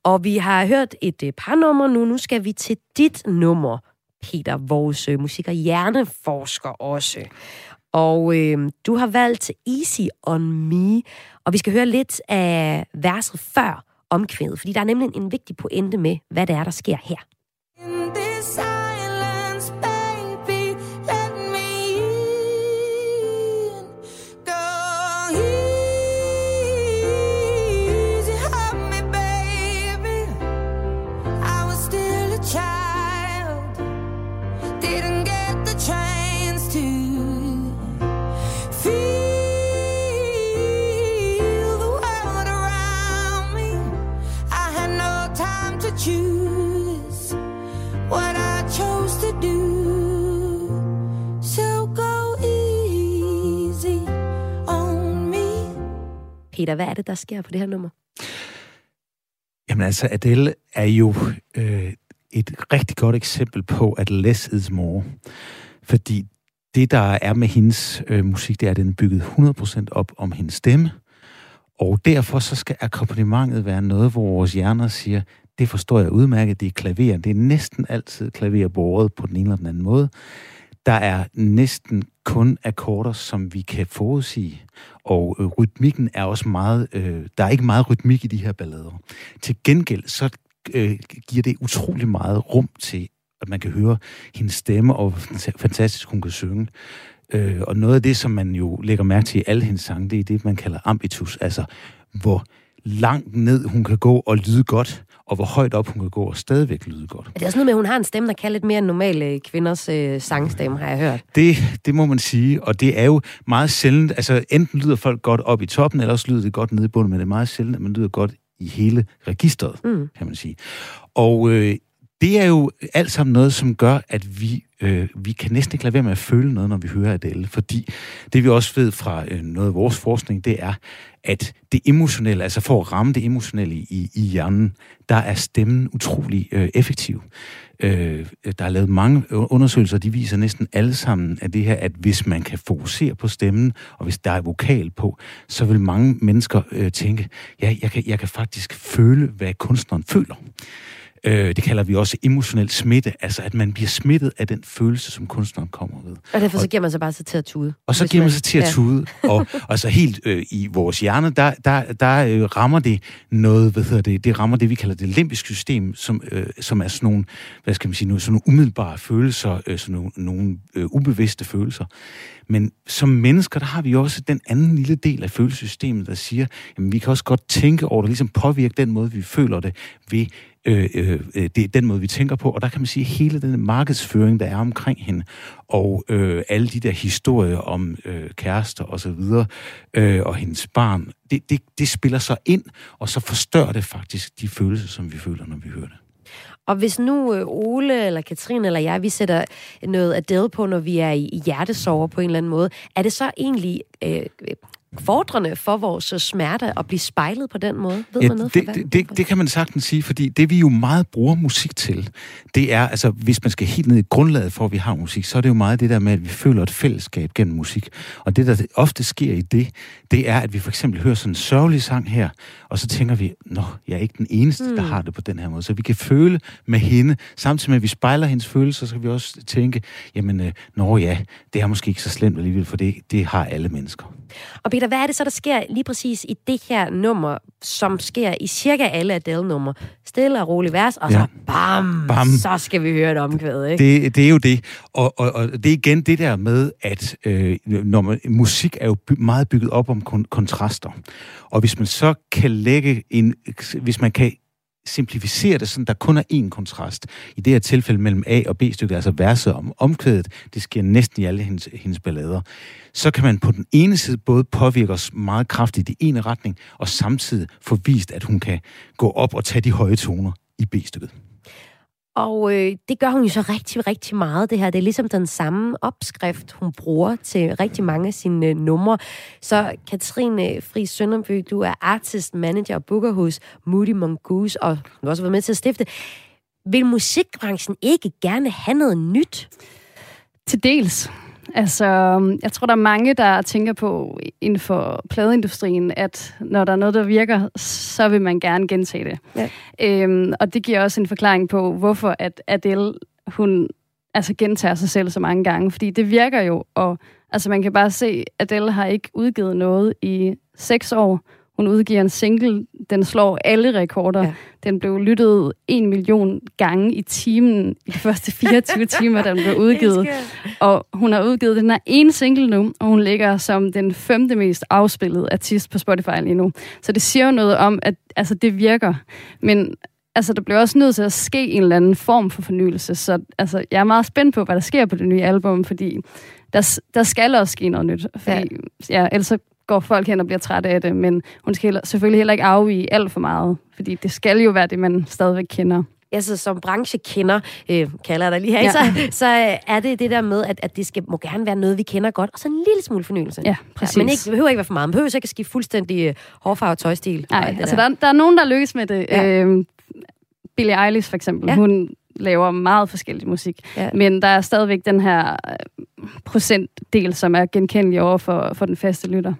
Og vi har hørt et øh, par numre nu. Nu skal vi til dit nummer, Peter, vores musik- og hjerneforsker også. Og øh, du har valgt Easy on Me, og vi skal høre lidt af verset før omkvædet, fordi der er nemlig en vigtig pointe med, hvad det er, der sker her. Peter, hvad er det, der sker på det her nummer? Jamen altså, Adele er jo øh, et rigtig godt eksempel på, at less is more. Fordi det, der er med hendes øh, musik, det er, at den er bygget 100% op om hendes stemme. Og derfor så skal akkompagnementet være noget, hvor vores hjerner siger, det forstår jeg udmærket, det er klaver. Det er næsten altid klaverbordet på den ene eller den anden måde. Der er næsten kun akkorder, som vi kan forudsige. Og øh, rytmikken er også meget... Øh, der er ikke meget rytmik i de her ballader. Til gengæld, så øh, giver det utrolig meget rum til, at man kan høre hendes stemme, og fantastisk hun kan synge. Øh, og noget af det, som man jo lægger mærke til i alle hendes sange, det er det, man kalder ambitus. Altså, hvor langt ned hun kan gå og lyde godt, og hvor højt op hun kan gå og stadigvæk lyde godt. Er det også noget med, at hun har en stemme, der kan lidt mere end normale kvinders øh, sangstemme, har jeg hørt? Det, det må man sige, og det er jo meget sjældent, altså enten lyder folk godt op i toppen, eller også lyder det godt nede i bunden, men det er meget sjældent, at man lyder godt i hele registret, mm. kan man sige. Og øh, det er jo alt sammen noget, som gør, at vi, øh, vi kan næsten ikke lade være med at føle noget, når vi hører Adele. Fordi det vi også ved fra øh, noget af vores forskning, det er, at det emotionelle, altså for at ramme det emotionelle i, i hjernen, der er stemmen utrolig øh, effektiv. Øh, der er lavet mange undersøgelser, de viser næsten alle sammen af det her, at hvis man kan fokusere på stemmen, og hvis der er vokal på, så vil mange mennesker øh, tænke, ja, jeg kan, jeg kan faktisk føle, hvad kunstneren føler. Øh, det kalder vi også emotionel smitte, altså at man bliver smittet af den følelse, som kunstneren kommer ved. Og derfor så giver man sig bare sig til at tude. Og så giver man sig til at ja. tude, og altså helt øh, i vores hjerne, der, der, der øh, rammer det noget, hvad hedder det, det rammer det, vi kalder det limbiske system, som, øh, som er sådan nogle, hvad skal man sige nu, sådan nogle umiddelbare følelser, øh, sådan nogle, nogle øh, ubevidste følelser. Men som mennesker, der har vi også den anden lille del af følelsessystemet, der siger, jamen vi kan også godt tænke over det, ligesom påvirke den måde, vi føler det ved øh, øh, øh, det er den måde, vi tænker på. Og der kan man sige, at hele den markedsføring, der er omkring hende, og øh, alle de der historier om øh, kærester og så videre, øh, og hendes barn, det, det, det spiller sig ind, og så forstørrer det faktisk de følelser, som vi føler, når vi hører det. Og hvis nu øh, Ole eller Katrine eller jeg, vi sætter noget Adele på, når vi er i, i hjertesover på en eller anden måde, er det så egentlig øh, fordrende for vores smerte at blive spejlet på den måde? Ved Ja, man noget det, hvad? det, det, det kan man sagtens sige, fordi det vi jo meget bruger musik til, det er, altså hvis man skal helt ned i grundlaget for, at vi har musik, så er det jo meget det der med, at vi føler et fællesskab gennem musik. Og det, der ofte sker i det, det er, at vi for eksempel hører sådan en sørgelig sang her, og så tænker vi, nå, jeg er ikke den eneste, mm. der har det på den her måde. Så vi kan føle med hende, samtidig med, at vi spejler hendes følelser, så kan vi også tænke, jamen, øh, nå ja, det er måske ikke så slemt alligevel, for det, det har alle mennesker. Og Peter, hvad er det så, der sker lige præcis i det her nummer, som sker i cirka alle Adele-numre? Stille og rolig vers, og så Ja. bam, Bam. så skal vi høre et omkvæd, ikke? Det, det er jo det. Og, og, og det er igen det der med, at øh, når man, musik er jo by, meget bygget op om kon, kontraster. Og hvis man så kan lægge en... Hvis man kan simplificere det, sådan der kun er én kontrast. I det her tilfælde mellem A og B-stykket, altså verset om omkvædet, det sker næsten i alle hendes, hendes ballader. Så kan man på den ene side både påvirke os meget kraftigt i ene retning, og samtidig få vist, at hun kan gå op og tage de høje toner i B-stykket. Og øh, det gør hun jo så rigtig, rigtig meget, det her. Det er ligesom den samme opskrift, hun bruger til rigtig mange af sine øh, numre. Så Katrine øh, Fri Sønderby, du er artist, manager og booker hos Moody Mongoose, og du har også været med til at stifte. Vil musikbranchen ikke gerne have noget nyt? Til dels. Altså, jeg tror, der er mange, der tænker på inden for pladeindustrien, at når der er noget, der virker, så vil man gerne gentage det. Ja. Øhm, og det giver også en forklaring på, hvorfor at Adele, hun altså gentager sig selv så mange gange. Fordi det virker jo, og altså man kan bare se, at Adele har ikke udgivet noget i seks år. Hun udgiver en single, den slår alle rekorder. Ja. Den blev lyttet en million gange i timen i de første 24 timer, den blev udgivet. Og hun har udgivet den her ene single nu, og hun ligger som den femte mest afspillede artist på Spotify lige nu. Så det siger jo noget om, at altså, det virker. Men altså, der bliver også nødt til at ske en eller anden form for fornyelse. Så altså, jeg er meget spændt på, hvad der sker på det nye album, fordi der, der skal også ske noget nyt. Fordi, ja. Ja, ellers så går folk hen og bliver trætte af det, men hun skal heller, selvfølgelig heller ikke afvige alt for meget, fordi det skal jo være det, man stadigvæk kender. Altså, som branchekender, øh, kalder jeg dig lige her, ja. Ja. så, så øh, er det det der med, at, at det skal, må gerne være noget, vi kender godt, og så en lille smule fornyelse. Ja, præcis. men ikke, det behøver ikke være for meget. Man behøver ikke at skifte fuldstændig øh, hårfarve og tøjstil. Nej, altså der, der er nogen, der lykkes med det. Ja. Ja. Øhm, Billie Eilish for eksempel, Ja. ja. hun laver meget forskellig musik. Ja. Men der er stadigvæk den her øh, procentdel, som er genkendelig over for, for den faste lytter.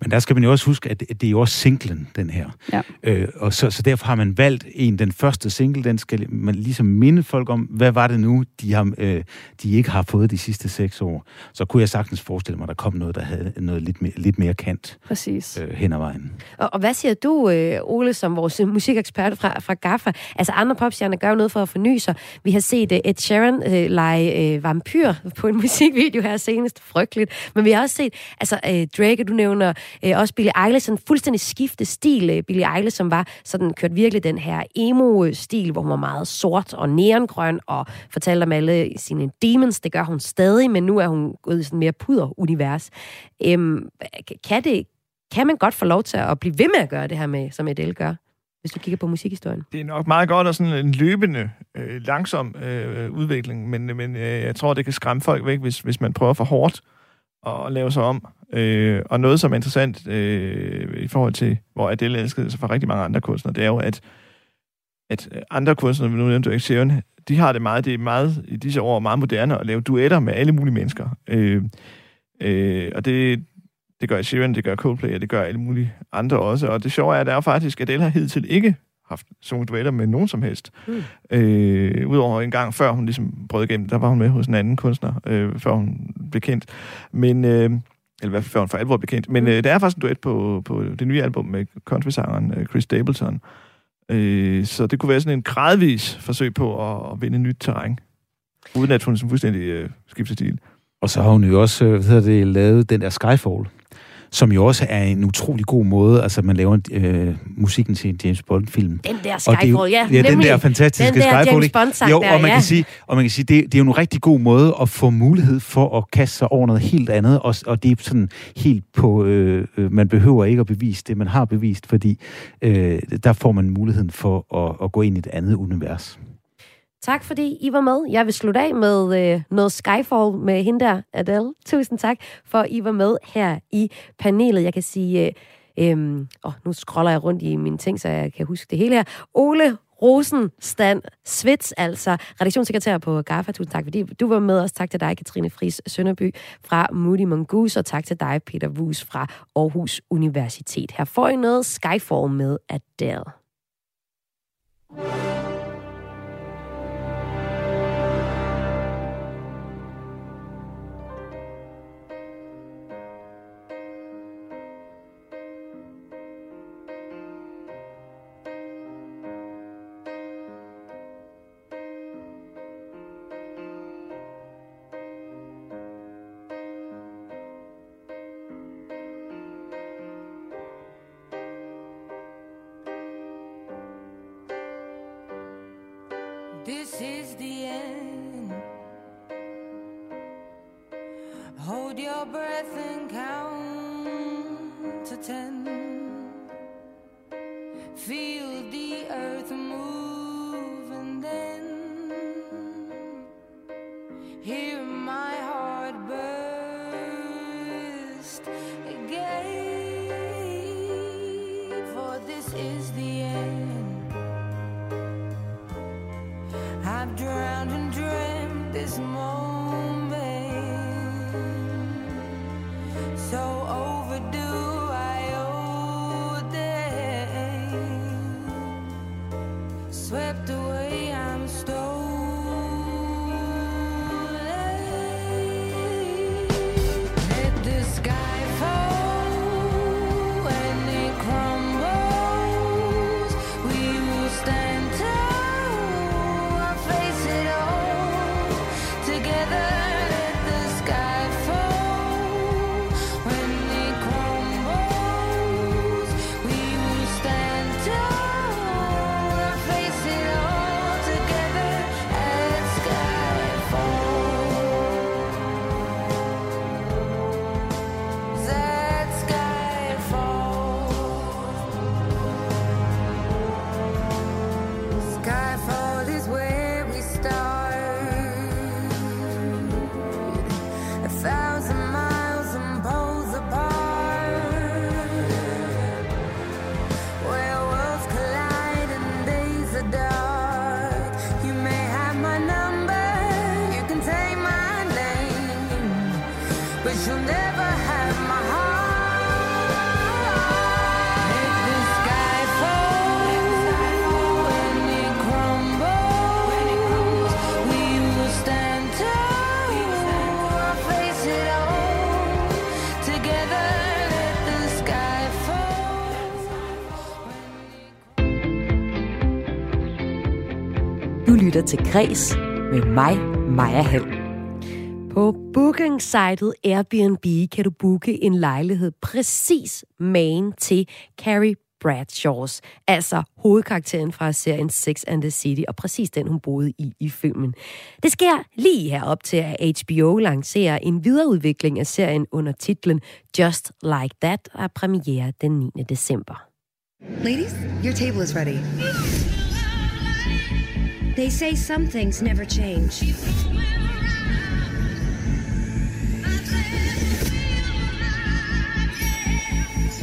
Men der skal man jo også huske, at det er jo også singlen, den her. Ja. Øh, og så, så derfor har man valgt en, den første single, den skal man ligesom minde folk om, hvad var det nu, de, har, øh, de ikke har fået de sidste seks år. Så kunne jeg sagtens forestille mig, at der kom noget, der havde noget lidt mere, lidt mere kant Præcis. øh, hen ad vejen. Og, og hvad siger du, øh, Ole, som vores musikekspert fra, fra GAFFA? Altså, andre popstjerner gør jo noget for at forny sig. Vi har set øh, Ed Sheeran øh, lege øh, vampyr på en musikvideo her senest. Frygteligt. Men vi har også set, altså, øh, Drake, du nævner øh, også Billie Eilish, sådan fuldstændig skifte stil. Øh, Billie Eilish, som var sådan, kørt virkelig den her emo-stil, hvor hun var meget sort og neongrøn, og fortalte om alle sine demons. Det gør hun stadig, men nu er hun gået i sådan mere puder-univers. Øhm, kan det, kan man godt få lov til at blive ved med at gøre det her med, som Adele gør, hvis du kigger på musikhistorien? Det er nok meget godt og sådan en løbende, øh, langsom øh, udvikling, men, men øh, jeg tror, det kan skræmme folk væk, hvis, hvis man prøver for hårdt at lave sig om. Øh, og noget, som er interessant øh, i forhold til, hvor Adele elskede sig fra rigtig mange andre kunstnere, det er jo, at, at andre kunstnere, nu nævnte du ikke Sharon, de har det meget, det er meget i disse år meget moderne at lave duetter med alle mulige mennesker. Øh, øh, og det, det gør Sheeran, det gør Coldplay, og det gør alle mulige andre også. Og det sjove er, at der er faktisk, at Adele har hidtil ikke haft sunget duetter med nogen som helst. Mm. Øh, Udover en gang før hun ligesom brød igennem, der var hun med hos en anden kunstner, øh, før hun blev kendt. Men, øh, eller i hvert fald før hun for alvor blev kendt. Men øh, der er faktisk en duet på, på det nye album med country-sangeren øh, Chris Stapleton. Øh, så det kunne være sådan en gradvis forsøg på at, at vinde nyt terræn. Uden at hun sådan fuldstændig øh, skifter stil. Og så har hun jo også, øh, hvad hedder det, lavet den der Skyfall, som jo også er en utrolig god måde, altså man laver øh, musikken til en James Bond-film. Den der er Skyfall, ja. ja, den der fantastiske den der Skyfall. James jo, der, og man ja. kan sige, og man kan sige, det, det er jo en rigtig god måde at få mulighed for at kaste sig over noget helt andet, og, og det er sådan helt på, øh, øh, man behøver ikke at bevise det, man har bevist, fordi øh, der får man muligheden for at, at gå ind i et andet univers. Tak fordi I var med. Jeg vil slutte af med øh, noget Skyfall med hende der, Adele. Tusind tak for, at I var med her i panelet. Jeg kan sige, øh, øh, og nu scroller jeg rundt i mine ting, så jeg kan huske det hele her. Ole Rosenstand Svits, altså redaktionssekretær på GAFA. Tusind tak, fordi du var med os. Tak til dig, Katrine Fris Sønderby fra Moody Mongoose, og tak til dig, Peter Wus fra Aarhus Universitet. Her får I noget Skyfall med Adele. This is the end. Til Græs med mig, Maja Hall. På booking-sitet Airbnb kan du booke en lejlighed præcis magen til Carrie Bradshaws, altså hovedkarakteren fra serien Sex and the City, og præcis den, hun boede i i filmen. Det sker lige herop til, at HBO lancerer en videreudvikling af serien under titlen Just Like That, og premiere den 9. december. Ladies, your table is ready. They say some things never change.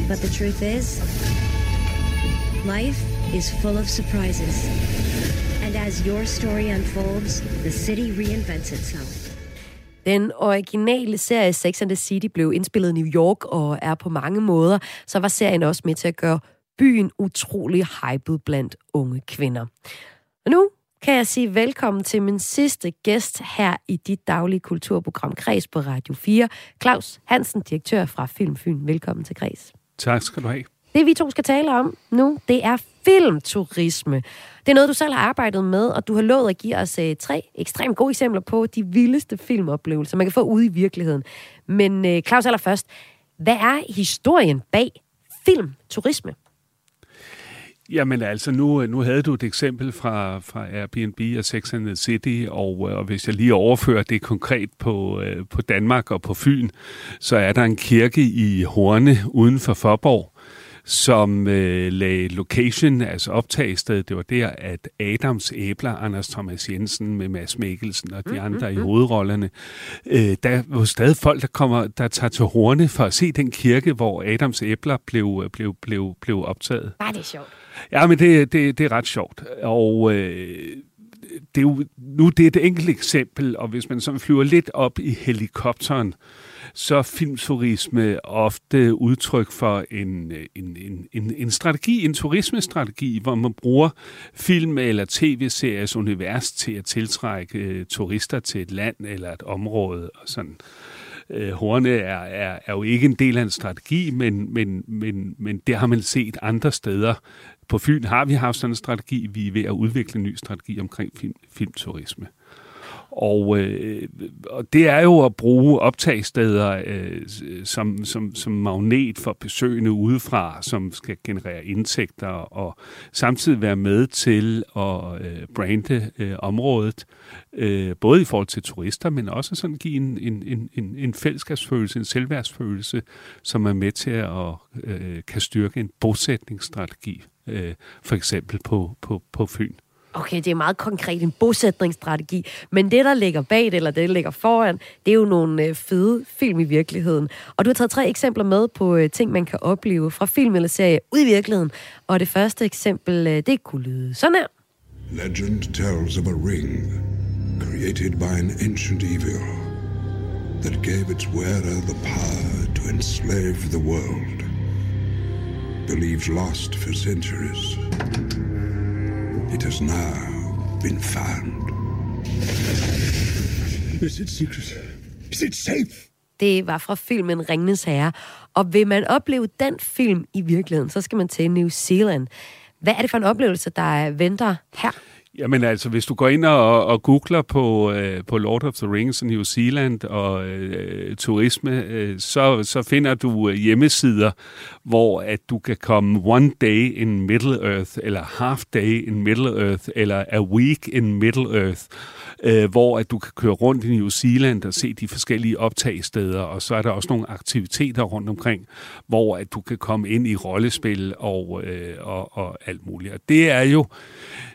But the truth is, life is full of surprises. And as your story unfolds, the city reinvents itself. Den originale serie Sex and the City blev indspillet i New York og er på mange måder, så var serien også med til at gøre byen utrolig hyped blandt unge kvinder. Og nu kan jeg sige velkommen til min sidste gæst her i dit daglige kulturprogram Kreds på Radio 4. Claus Hansen, direktør fra Film Fyn. Velkommen til Kreds. Tak skal du have. Det vi to skal tale om nu, det er filmturisme. Det er noget, du selv har arbejdet med, og du har lovet at give os øh, tre ekstremt gode eksempler på de vildeste filmoplevelser, man kan få ude i virkeligheden. Men øh, Claus allerførst, hvad er historien bag filmturisme? Jamen altså, nu, nu havde du et eksempel fra, fra Airbnb og Sex and the City, og, øh, og hvis jeg lige overfører det konkret på, øh, på Danmark og på Fyn, så er der en kirke i Horne uden for Forborg, som øh, lagde location, altså optagested, det var der, at Adams Æbler, Anders Thomas Jensen med Mads Mikkelsen og de andre i hovedrollerne, øh, der var stadig folk, der, kommer, der tager til Horne for at se den kirke, hvor Adams Æbler blev, blev, blev, blev optaget. Bare det er sjovt. Ja, men det, det, det er ret sjovt. Og øh, det er jo, nu det er et enkelt eksempel, og hvis man så flyver lidt op i helikopteren, så er filmturisme ofte udtryk for en, øh, en, en, en, en strategi, en turismestrategi, hvor man bruger film- eller tv-series univers til at tiltrække øh, turister til et land eller et område og sådan. Øh, Horne er, er, er jo ikke en del af en strategi, men, men, men, men det har man set andre steder. På Fyn har vi haft sådan en strategi. Vi er ved at udvikle en ny strategi omkring film, filmturisme. Og, øh, og det er jo at bruge optagsteder øh, som, som, som magnet for besøgende udefra, som skal generere indtægter og samtidig være med til at øh, brande øh, området, øh, både i forhold til turister, men også sådan give en, en, en, en, en fællesskabsfølelse, en selvværdsfølelse, som er med til at øh, kan styrke en bosætningsstrategi, øh, for eksempel på, på, på Fyn. Okay, det er meget konkret en bosætningsstrategi, men det, der ligger bag det, eller det, der ligger foran, det er jo nogle øh, fede film i virkeligheden. Og du har taget tre eksempler med på øh, ting, man kan opleve fra film eller serie ud i virkeligheden. Og det første eksempel, øh, det kunne lyde sådan her. Legend tells of a ring created by an ancient evil that gave its wearer the power to enslave the world. Believed lost for centuries. It has now been found. Is it secret? Is it safe? Det var fra filmen Ringnes Herre. Og vil man opleve den film i virkeligheden, så skal man til New Zealand. Hvad er det for en oplevelse, der venter her? Jamen altså, hvis du går ind og, og googler på, øh, på Lord of the Rings New Zealand og øh, turisme, øh, så, så finder du øh, hjemmesider, hvor at du kan komme one day in Middle Earth, eller half day in Middle Earth, eller a week in Middle Earth, øh, hvor at du kan køre rundt i New Zealand og se de forskellige optagsteder, og så er der også nogle aktiviteter rundt omkring, hvor at du kan komme ind i rollespil og, øh, og, og alt muligt. Og det er jo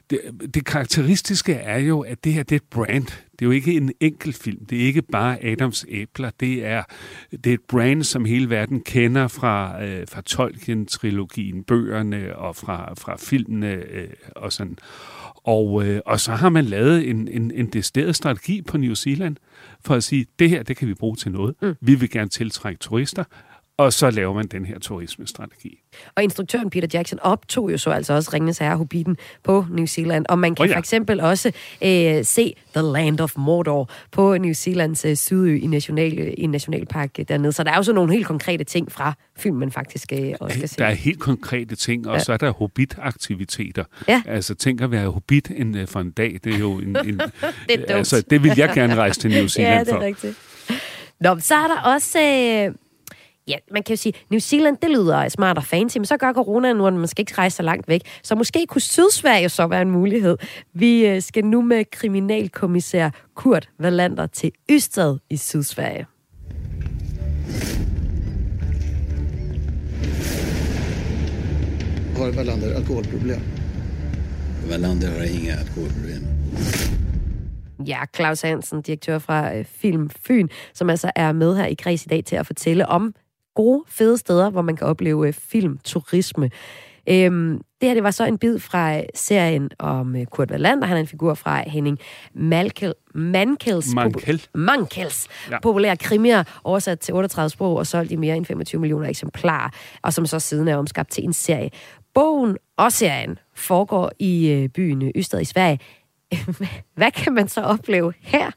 det, det karakteristiske er jo, at det her det er et brand. Det er jo ikke en enkelt film. Det er ikke bare Adams æbler. Det er, det er et brand, som hele verden kender fra, øh, fra Tolkien-trilogien, bøgerne og fra, fra filmene øh, og sådan. Og, øh, og så har man lavet en, en, en decideret strategi på New Zealand for at sige, det her, det kan vi bruge til noget. Mm. Vi vil gerne tiltrække turister, og så laver man den her turismestrategi. Og instruktøren Peter Jackson optog jo så altså også Ringenes Herre Hobbiten på New Zealand. Og man kan Oh ja. for eksempel også øh, se The Land of Mordor på New Zealands øh, sydø i, national, i en nationalpark dernede. Så der er jo så nogle helt konkrete ting fra filmen faktisk øh, også skal se. Der er helt konkrete ting, og Ja. så er der hobbit-aktiviteter. Ja. Altså, tænk at være hobbit en, øh, for en dag, det er jo en... en Det er altså, det vil jeg gerne rejse til New Zealand ja, det er for. rigtigt. Nå, så er der også... Øh, ja, man kan jo sige, New Zealand, det lyder smart og fancy, men så gør corona nu, at man skal ikke rejse så langt væk. Så måske kunne Sydsverige så være en mulighed. Vi øh, skal nu med kriminalkommissær Kurt Valander til Ystad i Sydsverige. Har Wallander alkoholproblem? Wallander har inga alkoholproblem. Ja, Claus Hansen, direktør fra øh, Film Fyn, som altså er med her i Græs i dag til at fortælle om gode, fede steder, hvor man kan opleve øh, filmturisme. Øhm, det her det var så en bid fra øh, serien om øh, Kurt Wallander. Han er en figur fra Henning Malkel, Mankels, Mankell. Mankels Ja. populære krimier, oversat til 38 sprog og solgt i mere end 25 millioner eksemplarer, og som så siden er omskabt til en serie. bogen og serien foregår i byen Ystad i Sverige. Hvad kan man så opleve her?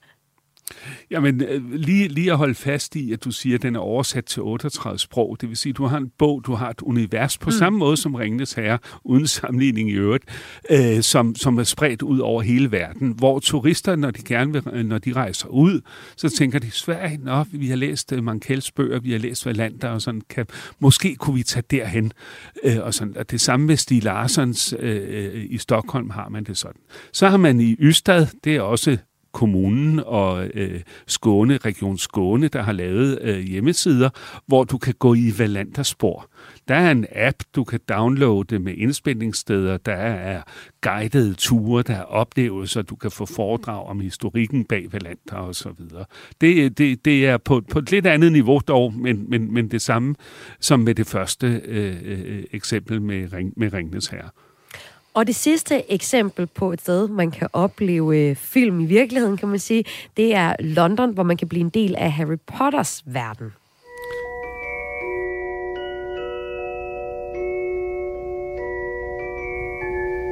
Jamen, øh, lige, lige at holde fast i, at du siger, at den er oversat til 38 sprog. Det vil sige, at du har en bog, du har et univers på mm. samme måde som Ringenes Herre, uden sammenligning i øvrigt, øh, som, som er spredt ud over hele verden, hvor turister, når de gerne vil, øh, når de rejser ud, så tænker de, Sverige, nå, vi har læst uh, Mankels bøger, vi har læst Valander, og sådan, kan, måske kunne vi tage derhen. Øh, og, sådan, og det samme med Stig Larssons øh, i Stockholm har man det sådan. Så har man i Ystad, det er også kommunen og øh, Skåne, Region Skåne, der har lavet øh, hjemmesider, hvor du kan gå i Valanderspor. Der er en app, du kan downloade med indspændingssteder, der er guidede ture, der er oplevelser, du kan få foredrag om historikken bag Valander og så videre. Det, det, det er på, på et lidt andet niveau dog, men, men, men det samme som med det første øh, øh, øh eksempel med, Ring, med Ringnes Herre. Og det sidste eksempel på et sted, man kan opleve øh, film i virkeligheden, kan man sige, det er London, hvor man kan blive en del af Harry Potters verden.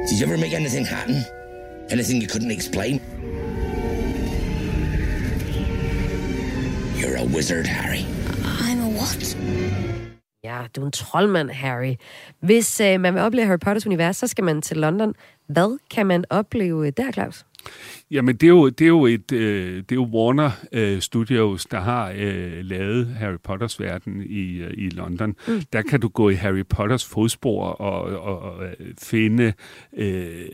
Did you ever make anything happen? Anything you couldn't explain? You're a wizard, Harry. I'm a what? Ja, du er en troldmand, Harry. Hvis øh, man vil opleve Harry Potters univers, så skal man til London. Hvad kan man opleve der, Claus? Jamen, det er jo, det er jo, et, øh, det er jo Warner øh, Studios, der har øh, lavet Harry Potters verden i, øh, i London. Mm. Der kan du gå i Harry Potters fodspor og, og, og øh, finde øh,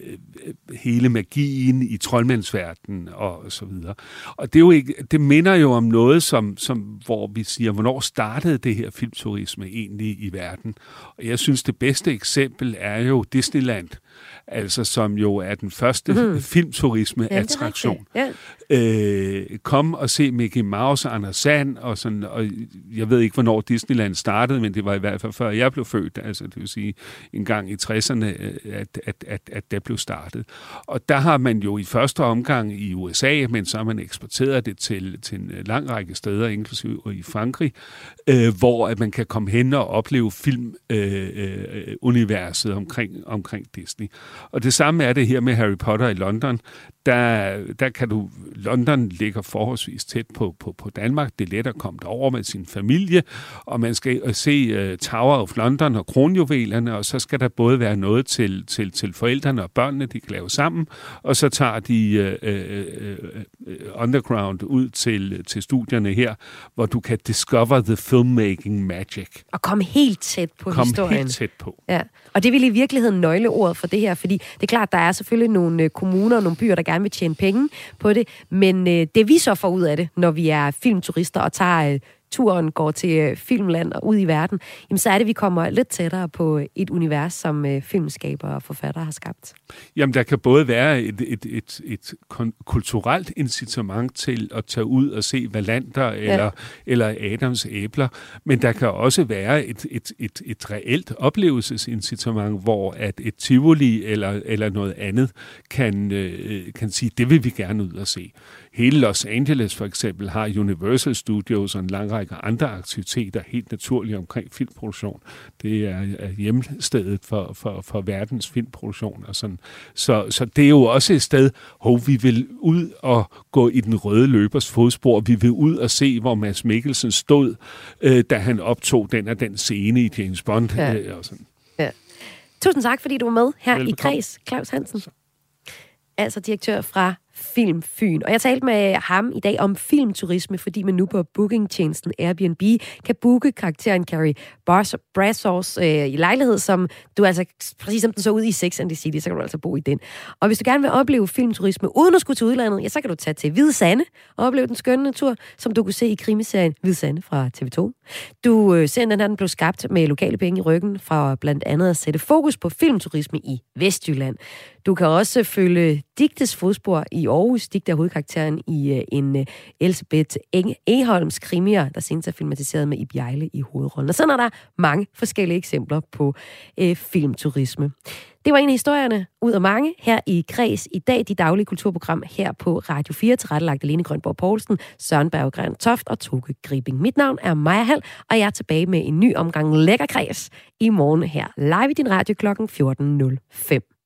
hele magien i troldmandsverdenen og så videre. Og det, er jo ikke, det minder jo om noget, som, som, hvor vi siger, hvornår startede det her filmturisme egentlig i verden? Og jeg synes, det bedste eksempel er jo Disneyland, altså som jo er den første mm. filmturisme-attraktion. Ja attraktion. Ja. Øh, kom og se Mickey Mouse og Anders Sand, og, sådan, og jeg ved ikke, hvornår Disneyland startede, men det var i hvert fald før jeg blev født, altså det vil sige en gang i 60'erne, øh, at, at, at, at det blev startet. Og der har man jo i første omgang i USA, men så har man eksporteret det til, til en lang række steder, inklusive i Frankrig, øh, hvor at man kan komme hen og opleve filmuniverset øh, øh, universet omkring, omkring Disney. Og det samme er det her med Harry Potter i London. Der, der kan du, London ligger forholdsvis tæt på, på, på Danmark. Det er let at komme derover med sin familie, og man skal øh, se uh, Tower of London og kronjuvelerne, og så skal der både være noget til, til, til forældrene og børnene, de kan lave sammen, og så tager de uh, uh, uh, underground ud til, til studierne her, hvor du kan discover the filmmaking magic. Og komme helt tæt på Kom historien. helt tæt på. Ja, og det vil i virkeligheden nøgleordet for det her, fordi det er klart, der er selvfølgelig nogle kommuner og nogle byer, der gerne vil tjene penge på det, men øh, det vi så får ud af det, når vi er filmturister og tager øh, turen, går til øh, filmland og ud i verden, jamen så er det, vi kommer lidt tættere på et univers, som øh, filmskabere og forfattere har skabt. Jamen, der kan både være et, et, et, et kulturelt incitament til at tage ud og se Valander eller, ja. eller Adams æbler, men der kan også være et, et, et, et reelt oplevelsesincitament, hvor at et tivoli eller, eller noget andet kan, øh, kan sige, det vil vi gerne ud og se. Hele Los Angeles for eksempel har Universal Studios og en lang række andre aktiviteter helt naturligt omkring filmproduktion. Det er, hjemstedet for, for, for verdens filmproduktion og sådan. Så, så det er jo også et sted, hvor vi vil ud og gå i den røde løbers fodspor. Vi vil ud og se, hvor Mads Mikkelsen stod, øh, da han optog den og den scene i James Bond. Ja. Øh, og sådan. Ja. Tusind tak, fordi du var med her Velbekomme. i Kreds, Claus Hansen. Altså direktør fra Film Fyn. Og jeg talte med ham i dag om filmturisme, fordi man nu på bookingtjenesten Airbnb kan booke karakteren Carrie Bars- øh, i lejlighed, som du altså, præcis som den så ud i Sex and the City, så kan du altså bo i den. Og hvis du gerne vil opleve filmturisme uden at skulle til udlandet, ja, så kan du tage til Hvide Sande og opleve den skønne natur, som du kunne se i krimiserien Hvide Sande fra TV2. Du øh, ser, den her den blev skabt med lokale penge i ryggen fra blandt andet at sætte fokus på filmturisme i Vestjylland. Du kan også følge Digtes fodspor i Aarhus. Digte er hovedkarakteren i øh, en øh, Elisabeth Eholms krimier, der senest er filmatiseret med Ib Jejle i hovedrollen. Og sådan er der mange forskellige eksempler på øh, filmturisme. Det var en af historierne ud af mange her i Kreds i dag, de daglige kulturprogram her på Radio 4, tilrettelagt Alene Grønborg Poulsen, Søren Berggren Toft og Toke Gribing. Mit navn er Maja Hall, og jeg er tilbage med en ny omgang Lækker Kreds i morgen her live i din radio klokken 14.05.